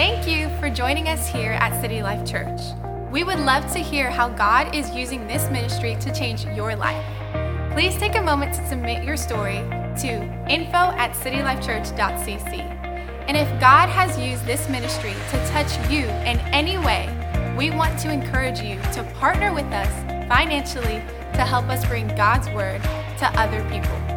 Thank you for joining us here at City Life Church. We would love to hear how God is using this ministry to change your life. Please take a moment to submit your story to info at citylifechurch.cc. And if God has used this ministry to touch you in any way, we want to encourage you to partner with us financially to help us bring God's word to other people.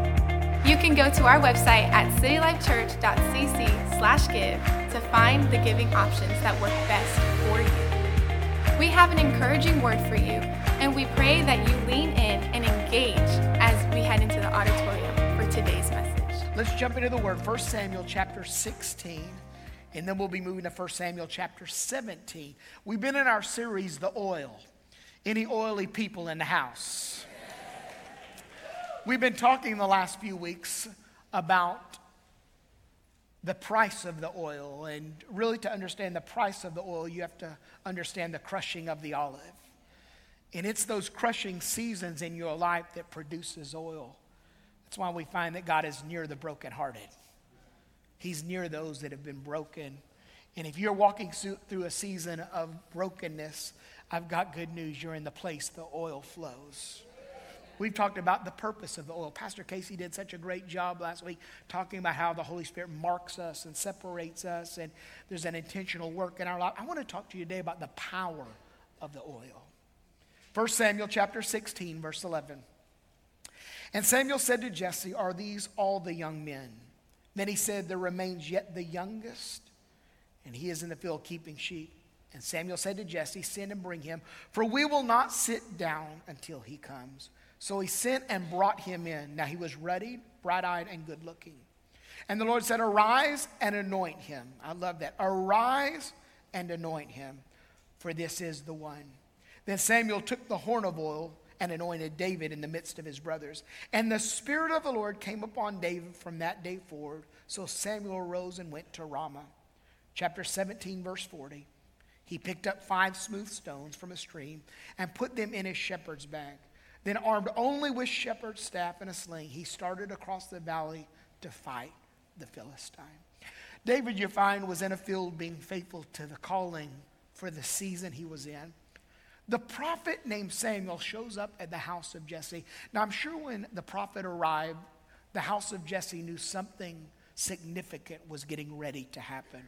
You can go to our website at citylifechurch.cc slash give to find the giving options that work best for you. We have an encouraging word for you, and we pray that you lean in and engage as we head into the auditorium for today's message. Let's jump into the word. 1 Samuel chapter 16, and then we'll be moving to 1 Samuel chapter 17. We've been in our series, The Oil. Any oily people in the house? We've been talking the last few weeks about the price of the oil. And really, to understand the price of the oil, you have to understand the crushing of the olive. And it's those crushing seasons in your life that produces oil. That's why we find that God is near the brokenhearted. He's near those that have been broken. And if you're walking through a season of brokenness, I've got good news. You're in the place the oil flows. We've talked about the purpose of the oil. Pastor Casey did such a great job last week talking about how the Holy Spirit marks us and separates us, and there's an intentional work in our life. I want to talk to you today about the power of the oil. 1 Samuel chapter 16, verse 11. And Samuel said to Jesse, Are these all the young men? Then he said, There remains yet the youngest, and he is in the field keeping sheep. And Samuel said to Jesse, Send and bring him, for we will not sit down until he comes. So he sent and brought him in. Now he was ruddy, bright eyed, and good looking. And the Lord said, Arise and anoint him. I love that. Arise and anoint him, for this is the one. Then Samuel took the horn of oil and anointed David in the midst of his brothers. And the Spirit of the Lord came upon David from that day forward. So Samuel arose and went to Ramah. Chapter 17, verse 40. He picked up five smooth stones from a stream and put them in his shepherd's bag. Then, armed only with shepherd's staff and a sling, he started across the valley to fight the Philistine. David, you find, was in a field being faithful to the calling for the season he was in. The prophet named Samuel shows up at the house of Jesse. Now, I'm sure when the prophet arrived, the house of Jesse knew something significant was getting ready to happen.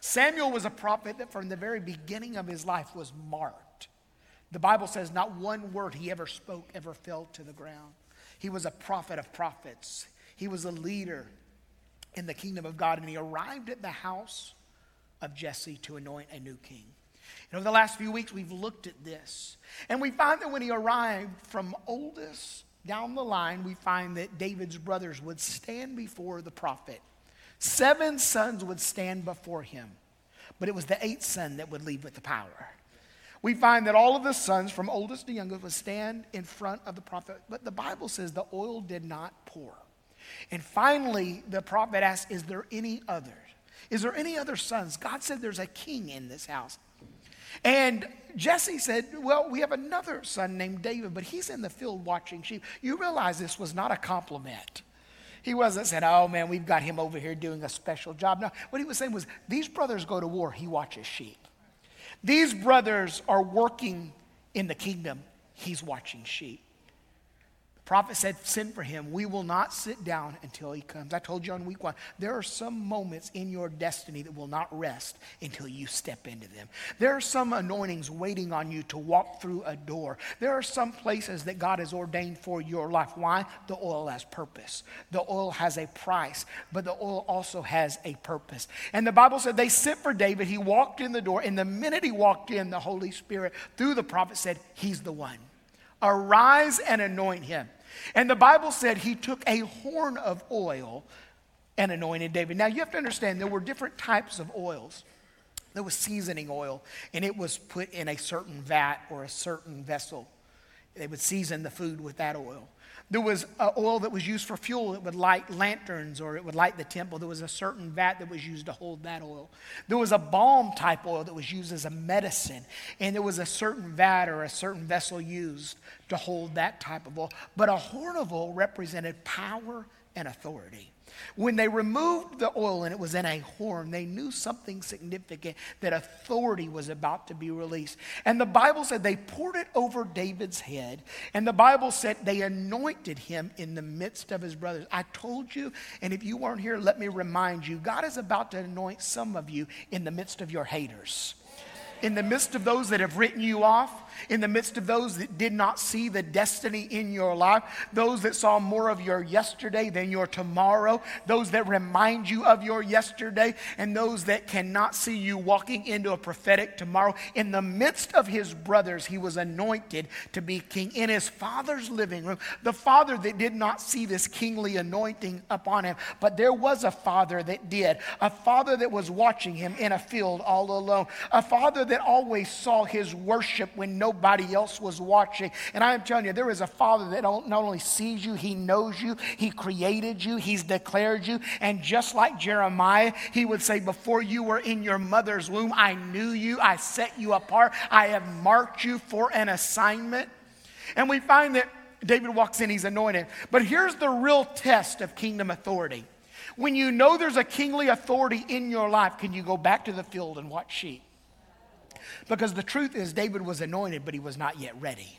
Samuel was a prophet that from the very beginning of his life was marked the Bible says not one word he ever spoke ever fell to the ground. He was a prophet of prophets, he was a leader in the kingdom of God, and he arrived at the house of Jesse to anoint a new king. And over the last few weeks, we've looked at this. And we find that when he arrived from oldest down the line, we find that David's brothers would stand before the prophet. Seven sons would stand before him, but it was the eighth son that would leave with the power we find that all of the sons, from oldest to youngest, would stand in front of the prophet. But the Bible says the oil did not pour. And finally, the prophet asked, Is there any others? Is there any other sons? God said there's a king in this house. And Jesse said, Well, we have another son named David, but he's in the field watching sheep. You realize this was not a compliment. He wasn't saying, Oh man, we've got him over here doing a special job. No, what he was saying was, These brothers go to war, he watches sheep. These brothers are working in the kingdom. He's watching sheep prophet said, Send for him. We will not sit down until he comes. I told you on week one, there are some moments in your destiny that will not rest until you step into them. There are some anointings waiting on you to walk through a door. There are some places that God has ordained for your life. Why? The oil has purpose, the oil has a price, but the oil also has a purpose. And the Bible said they sent for David. He walked in the door, and the minute he walked in, the Holy Spirit, through the prophet, said, He's the one. Arise and anoint him. And the Bible said he took a horn of oil and anointed David. Now you have to understand there were different types of oils. There was seasoning oil, and it was put in a certain vat or a certain vessel. They would season the food with that oil. There was uh, oil that was used for fuel. It would light lanterns or it would light the temple. There was a certain vat that was used to hold that oil. There was a balm type oil that was used as a medicine. And there was a certain vat or a certain vessel used to hold that type of oil. But a horn of oil represented power and authority. When they removed the oil and it was in a horn, they knew something significant that authority was about to be released. And the Bible said they poured it over David's head. And the Bible said they anointed him in the midst of his brothers. I told you, and if you weren't here, let me remind you God is about to anoint some of you in the midst of your haters in the midst of those that have written you off, in the midst of those that did not see the destiny in your life, those that saw more of your yesterday than your tomorrow, those that remind you of your yesterday, and those that cannot see you walking into a prophetic tomorrow. In the midst of his brothers, he was anointed to be king. In his father's living room, the father that did not see this kingly anointing upon him, but there was a father that did, a father that was watching him in a field all alone, a father that always saw his worship when nobody else was watching. And I am telling you, there is a Father that not only sees you, he knows you, he created you, he's declared you. And just like Jeremiah, he would say, Before you were in your mother's womb, I knew you, I set you apart, I have marked you for an assignment. And we find that David walks in, he's anointed. But here's the real test of kingdom authority. When you know there's a kingly authority in your life, can you go back to the field and watch sheep? Because the truth is, David was anointed, but he was not yet ready.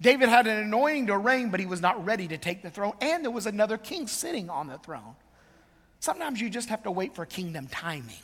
David had an anointing to reign, but he was not ready to take the throne. And there was another king sitting on the throne. Sometimes you just have to wait for kingdom timing.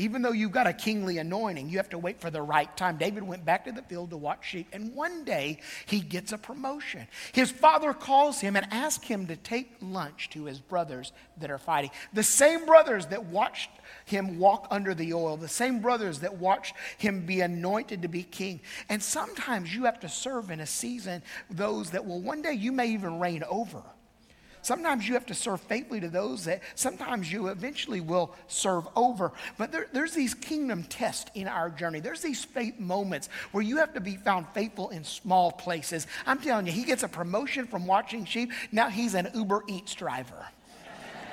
Even though you've got a kingly anointing, you have to wait for the right time. David went back to the field to watch sheep, and one day he gets a promotion. His father calls him and asks him to take lunch to his brothers that are fighting. The same brothers that watched him walk under the oil, the same brothers that watched him be anointed to be king. And sometimes you have to serve in a season those that will one day you may even reign over. Sometimes you have to serve faithfully to those that sometimes you eventually will serve over. But there, there's these kingdom tests in our journey. There's these faith moments where you have to be found faithful in small places. I'm telling you, he gets a promotion from watching sheep. Now he's an Uber Eats driver.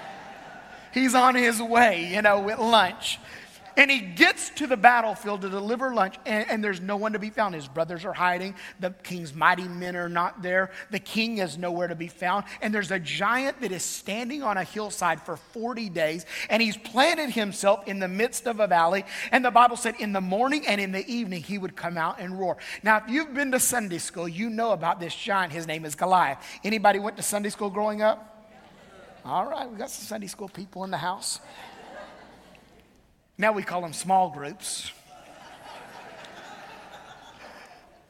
he's on his way, you know, with lunch. And he gets to the battlefield to deliver lunch, and, and, there's no one to be found. His brothers are hiding. The king's mighty men are not there. The king is nowhere to be found. And there's a giant that is standing on a hillside for 40 days, and he's planted himself in the midst of a valley. And the Bible said in the morning and in the evening he would come out and roar. Now, if you've been to Sunday school, you know about this giant. His name is Goliath. Anybody went to Sunday school growing up? All right, we got some Sunday school people in the house. Now we call them small groups.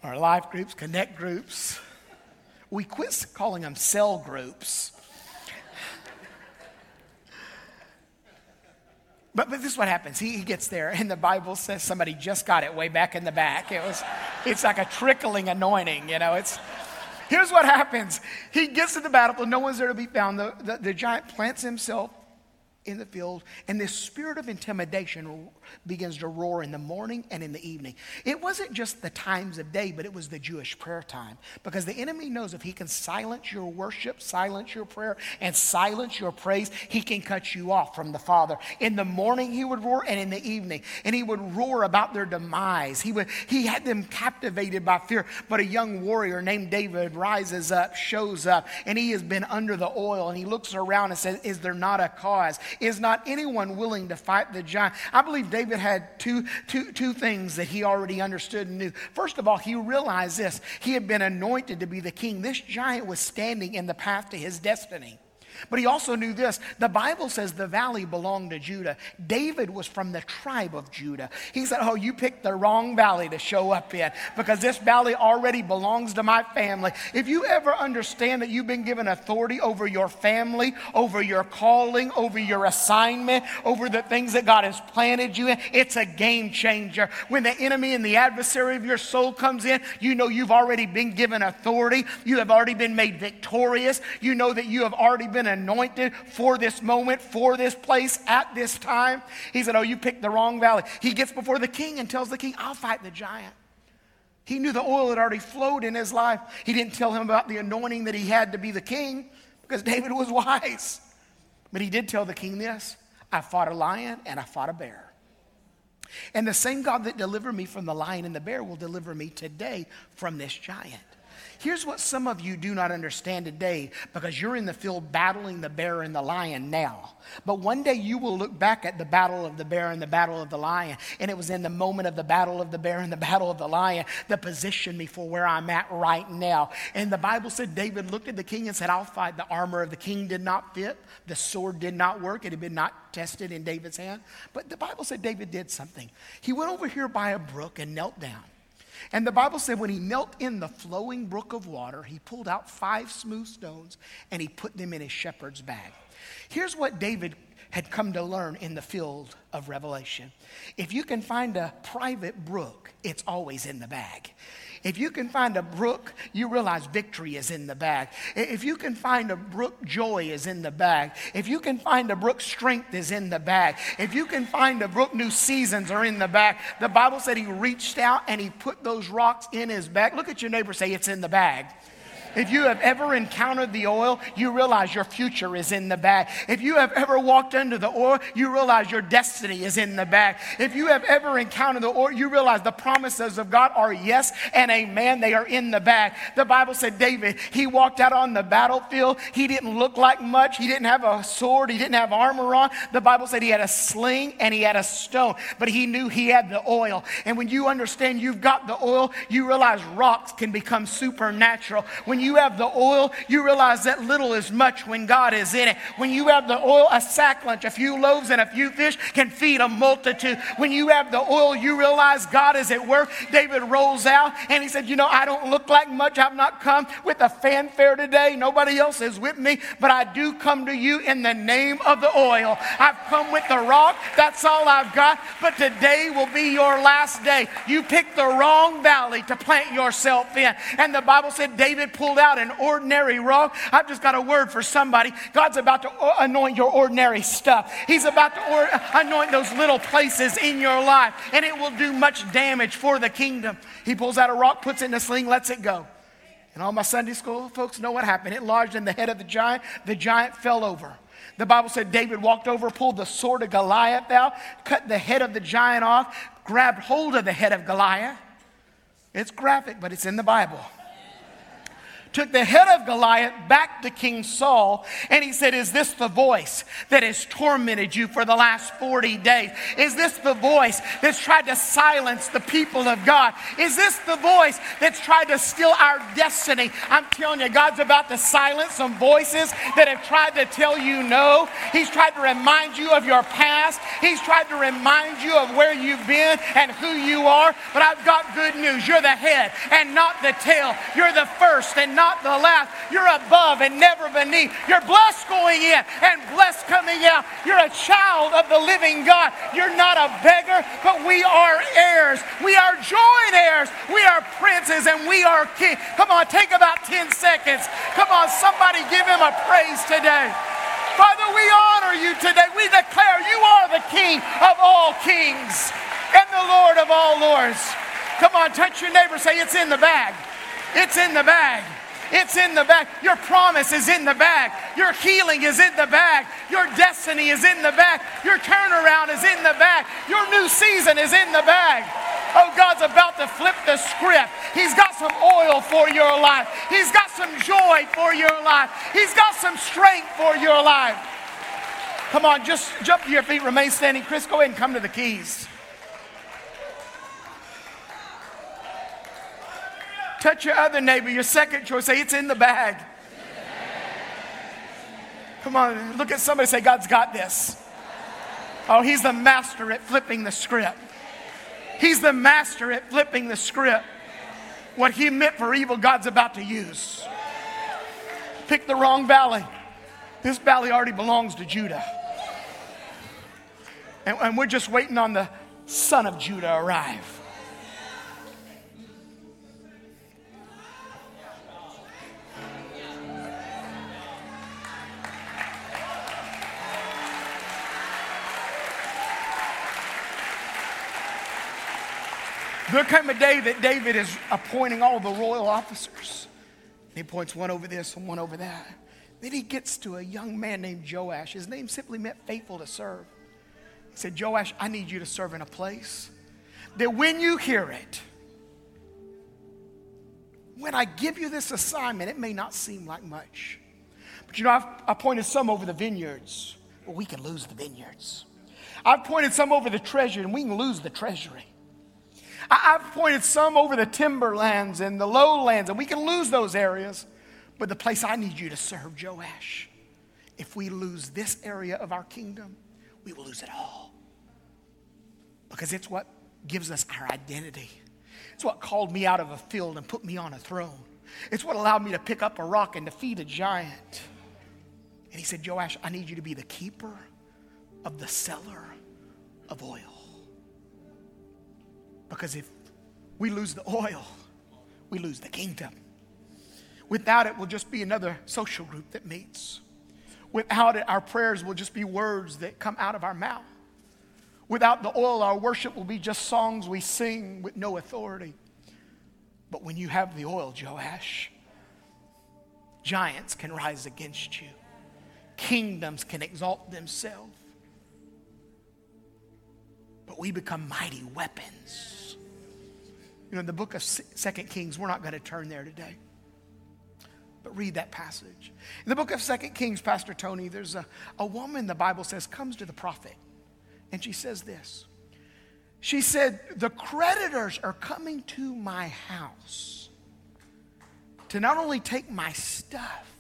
or life groups, connect groups. We quit calling them cell groups. But, but this is what happens. He, he, gets there, and the Bible says somebody just got it way back in the back. It was, it's like a trickling anointing, you know. It's, here's what happens. He gets to the battlefield, no one's there to be found. The, the, the giant plants himself in the field, and this spirit of intimidation begins to roar in the morning and in the evening. It wasn't just the times of day, but it was the Jewish prayer time. Because the enemy knows if he can silence your worship, silence your prayer, and silence your praise, he can cut you off from the Father. In the morning, he would roar, and in the evening, and he would roar about their demise. He, would, he had them captivated by fear. But a young warrior named David rises up, shows up, and he has been under the oil, and he looks around and says, Is there not a cause? Is not anyone willing to fight the giant? I believe David had two, two, two things that he already understood and knew. First of all, he realized this he had been anointed to be the king. This giant was standing in the path to his destiny. But he also knew this the Bible says the valley belonged to Judah. David was from the tribe of Judah. He said, Oh, you picked the wrong valley to show up in because this valley already belongs to my family. If you ever understand that you've been given authority over your family, over your calling, over your assignment, over the things that God has planted you in, it's a game changer. When the enemy and the adversary of your soul comes in, you know you've already been given authority. You have already been made victorious. You know that you have already been been anointed for this moment, for this place, at this time. He said, Oh, you picked the wrong valley. He gets before the king and tells the king, I'll fight the giant. He knew the oil had already flowed in his life. He didn't tell him about the anointing that he had to be the king because David was wise. But he did tell the king this I fought a lion and I fought a bear. And the same God that delivered me from the lion and the bear will deliver me today from this giant. Here's what some of you do not understand today because you're in the field battling the bear and the lion now. But one day you will look back at the battle of the bear and the battle of the lion. And it was in the moment of the battle of the bear and the battle of the lion that positioned me for where I'm at right now. And the Bible said David looked at the king and said, I'll fight. The armor of the king did not fit, the sword did not work, it had been not tested in David's hand. But the Bible said David did something. He went over here by a brook and knelt down. And the Bible said when he knelt in the flowing brook of water, he pulled out five smooth stones and he put them in his shepherd's bag. Here's what David had come to learn in the field of revelation. If you can find a private brook, it's always in the bag. If you can find a brook, you realize victory is in the bag. If you can find a brook, joy is in the bag. If you can find a brook, strength is in the bag. If you can find a brook, new seasons are in the bag. The Bible said he reached out and he put those rocks in his bag. Look at your neighbor, say, It's in the bag. If you have ever encountered the oil, you realize your future is in the bag. If you have ever walked under the oil, you realize your destiny is in the bag. If you have ever encountered the oil, you realize the promises of God are yes and amen. They are in the bag. The Bible said David, he walked out on the battlefield. He didn't look like much. He didn't have a sword. He didn't have armor on. The Bible said he had a sling and he had a stone, but he knew he had the oil. And when you understand you've got the oil, you realize rocks can become supernatural. When you you have the oil, you realize that little is much when God is in it. When you have the oil, a sack lunch, a few loaves and a few fish can feed a multitude. When you have the oil, you realize God is at work. David rolls out and he said, You know, I don't look like much. I've not come with a fanfare today. Nobody else is with me, but I do come to you in the name of the oil. I've come with the rock. That's all I've got. But today will be your last day. You picked the wrong valley to plant yourself in. And the Bible said David pulled pulled out an ordinary rock. I've just got a word for somebody. God's about to uh, anoint your ordinary stuff. He's about to or- anoint those little places in your life, and it will do much damage for the kingdom. He pulls out a rock, puts it in a sling, lets it go. And all my Sunday school folks know what happened. It lodged in the head of the giant. The giant fell over. The Bible said David walked over, pulled the sword of Goliath out, cut the head of the giant off, grabbed hold of the head of Goliath. It's graphic, but it's in the Bible took the head of Goliath back to King Saul, and he said, Is this the voice that has tormented you for the last 40 days? Is this the voice that's tried to silence the people of God? Is this the voice that's tried to steal our destiny? I'm telling you, God's about to silence some voices that have tried to tell you no. He's tried to remind you of your past, He's tried to remind you of where you've been and who you are. But I've got good news. You're the head and not the tail, you're the first and not the last. You're above and never beneath. You're blessed going in and blessed coming out. You're a child of the living God. You're not a beggar, but we are heirs. We are joint heirs. We are princes and we are kings. Come on, take about 10 seconds. Come on, somebody give him a praise today. Father, we honor you today. We declare you are the King of all kings and the Lord of all lords. Come on, touch your neighbor. Say, it's in the bag. It's in the bag. It's in the bag. Your promise is in the bag. Your healing is in the bag. Your destiny is in the bag. Your turnaround is in the bag. Your new season is in the bag. Oh, God's about to flip the script. He's got some oil for your life. He's got some joy for your life. He's got some strength for your life. Come on, just jump to your feet, remain standing. Chris, go ahead and come to the keys. Touch your other neighbor, your second choice. Say, it's in the bag. Come on, look at somebody say, God's got this. Oh, he's the master at flipping the script. He's the master at flipping the script. What he meant for evil, God's about to use. Pick the wrong valley. This valley already belongs to Judah. And, and we're just waiting on the son of Judah arrive. There came a day that David is appointing all the royal officers. He points one over this and one over that. Then he gets to a young man named Joash. His name simply meant faithful to serve. He said, Joash, I need you to serve in a place that when you hear it, when I give you this assignment, it may not seem like much. But you know, I've appointed some over the vineyards. We can lose the vineyards. I've pointed some over the treasury, and we can lose the treasury. I- have pointed some over the timberlands and the lowlands, and we can lose those areas. But the place I need you to serve, Joash, if we lose this area of our kingdom, we will lose it all. Because it's what gives us our identity. It's what called me out of a field and put me on a throne. It's what allowed me to pick up a rock and defeat a giant. And he said, Joash, I need you to be the keeper of the cellar of oil. Because if we lose the oil, we lose the kingdom. Without it, we'll just be another social group that meets. Without it, our prayers will just be words that come out of our mouth. Without the oil, our worship will be just songs we sing with no authority. But when you have the oil, Joash, giants can rise against you, kingdoms can exalt themselves. But we become mighty weapons. You know, in the book of Second Kings, we're not going to turn there today. But read that passage. In the book of Second Kings, Pastor Tony, there's a, a woman, the Bible says, comes to the prophet. And she says this. She said, The creditors are coming to my house to not only take my stuff,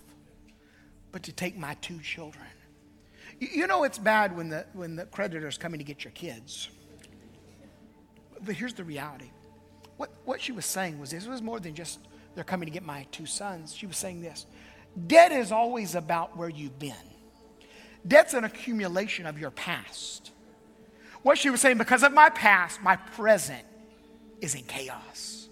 but to take my two children. You know it's bad when the, when the creditor's coming to get your kids. But here's the reality. What, what she was saying was this it was more than just they're coming to get my two sons. She was saying this debt is always about where you've been, debt's an accumulation of your past. What she was saying, because of my past, my present is in chaos.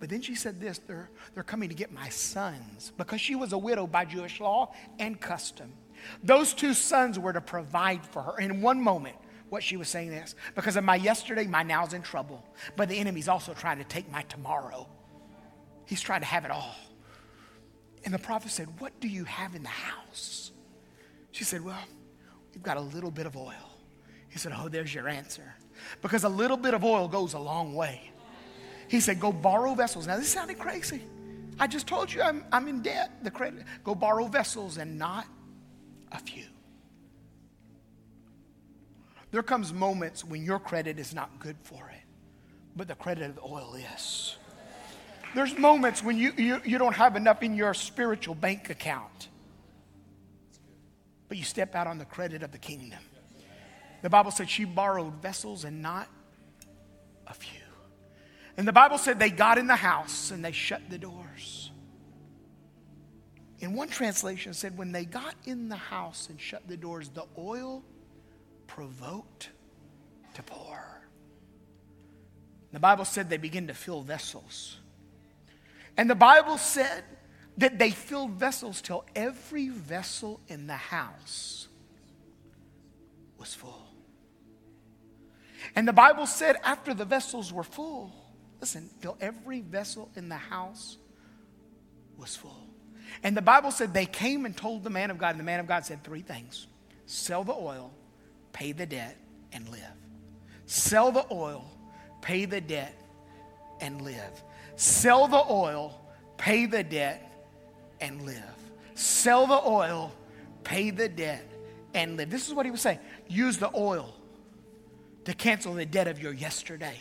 But then she said this they're, they're coming to get my sons because she was a widow by Jewish law and custom. Those two sons were to provide for her. In one moment, what she was saying is because of my yesterday, my now's in trouble. But the enemy's also trying to take my tomorrow. He's trying to have it all. And the prophet said, What do you have in the house? She said, Well, we've got a little bit of oil. He said, Oh, there's your answer. Because a little bit of oil goes a long way. He said, Go borrow vessels. Now, this sounded crazy. I just told you I'm, I'm in debt. The credit. Go borrow vessels and not a few. There comes moments when your credit is not good for it, but the credit of the oil is. There's moments when you, you, you don't have enough in your spiritual bank account, but you step out on the credit of the kingdom. The Bible said she borrowed vessels and not a few. And the Bible said they got in the house and they shut the doors. In one translation, said when they got in the house and shut the doors, the oil provoked to pour. The Bible said they began to fill vessels. And the Bible said that they filled vessels till every vessel in the house was full. And the Bible said after the vessels were full, listen, till every vessel in the house was full. And the Bible said they came and told the man of God, and the man of God said three things sell the oil, pay the debt, and live. Sell the oil, pay the debt, and live. Sell the oil, pay the debt, and live. Sell the oil, pay the debt, and live. This is what he was saying. Use the oil to cancel the debt of your yesterday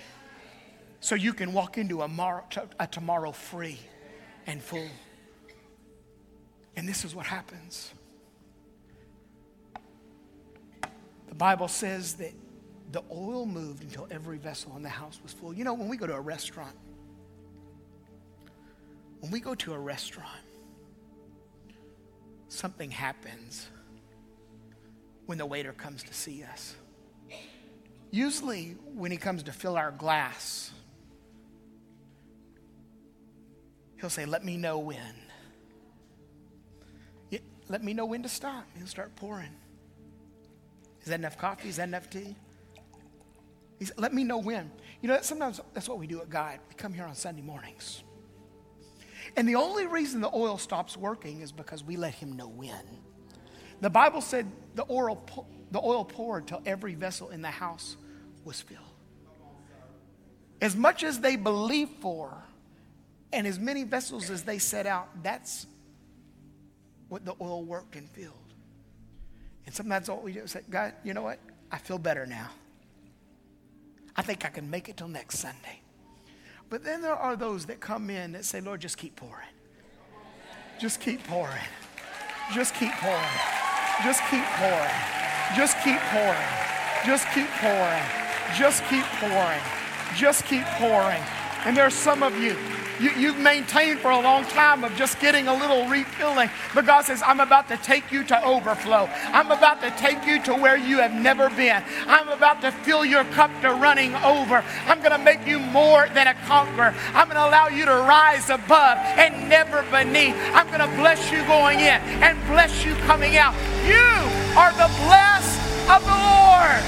so you can walk into a, mar- a tomorrow free and full. And this is what happens. The Bible says that the oil moved until every vessel in the house was full. You know, when we go to a restaurant, when we go to a restaurant, something happens when the waiter comes to see us. Usually, when he comes to fill our glass, he'll say, Let me know when. Let me know when to stop. He'll start pouring. Is that enough coffee? Is that enough tea? He said, Let me know when. You know, sometimes that's what we do at God. We come here on Sunday mornings. And the only reason the oil stops working is because we let him know when. The Bible said the oil, the oil poured till every vessel in the house was filled. As much as they believed for, And as many vessels as they set out, that's what the oil worked and filled. And sometimes all we do is say, God, you know what? I feel better now. I think I can make it till next Sunday. But then there are those that come in that say, Lord, just keep pouring. Just keep pouring. Just keep pouring. Just keep pouring. Just keep pouring. Just keep pouring. Just keep pouring. Just keep pouring. And there's some of you you, you've maintained for a long time of just getting a little refilling. But God says, I'm about to take you to overflow. I'm about to take you to where you have never been. I'm about to fill your cup to running over. I'm going to make you more than a conqueror. I'm going to allow you to rise above and never beneath. I'm going to bless you going in and bless you coming out. You are the blessed of the Lord.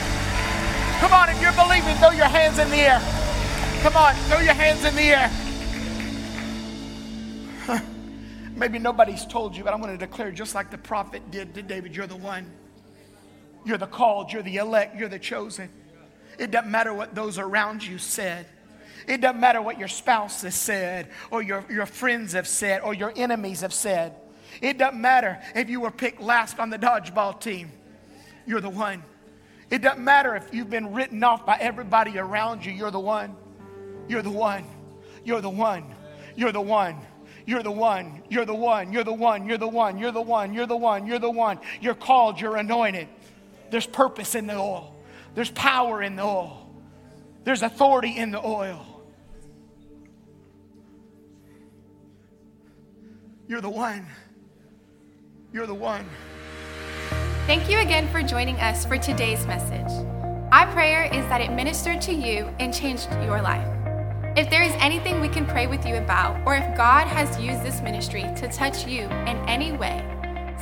Come on, if you're believing, throw your hands in the air. Come on, throw your hands in the air. Maybe nobody's told you, but I'm going to declare just like the prophet did to David you're the one. You're the called, you're the elect, you're the chosen. It doesn't matter what those around you said. It doesn't matter what your spouse has said, or your, your friends have said, or your enemies have said. It doesn't matter if you were picked last on the dodgeball team. You're the one. It doesn't matter if you've been written off by everybody around you. You're the one. You're the one. You're the one. You're the one. You're the one. You're the one. You're the one. You're the one. You're the one. You're the one. You're the one. You're called. You're anointed. There's purpose in the oil. There's power in the oil. There's authority in the oil. You're the one. You're the one. Thank you again for joining us for today's message. Our prayer is that it ministered to you and changed your life. If there is anything we can pray with you about, or if God has used this ministry to touch you in any way,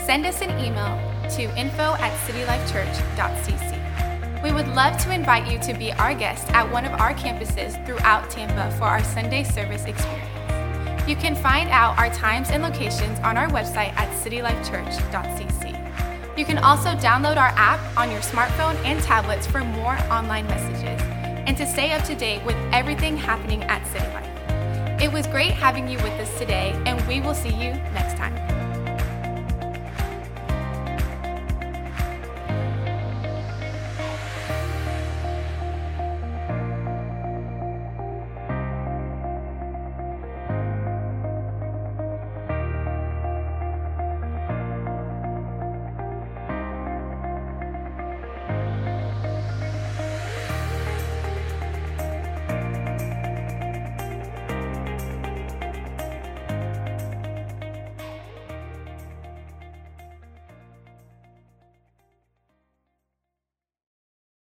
send us an email to info at citylifechurch.cc. We would love to invite you to be our guest at one of our campuses throughout Tampa for our Sunday service experience. You can find out our times and locations on our website at citylifechurch.cc. You can also download our app on your smartphone and tablets for more online messages and to stay up to date with everything happening at City Life. It was great having you with us today, and we will see you next time.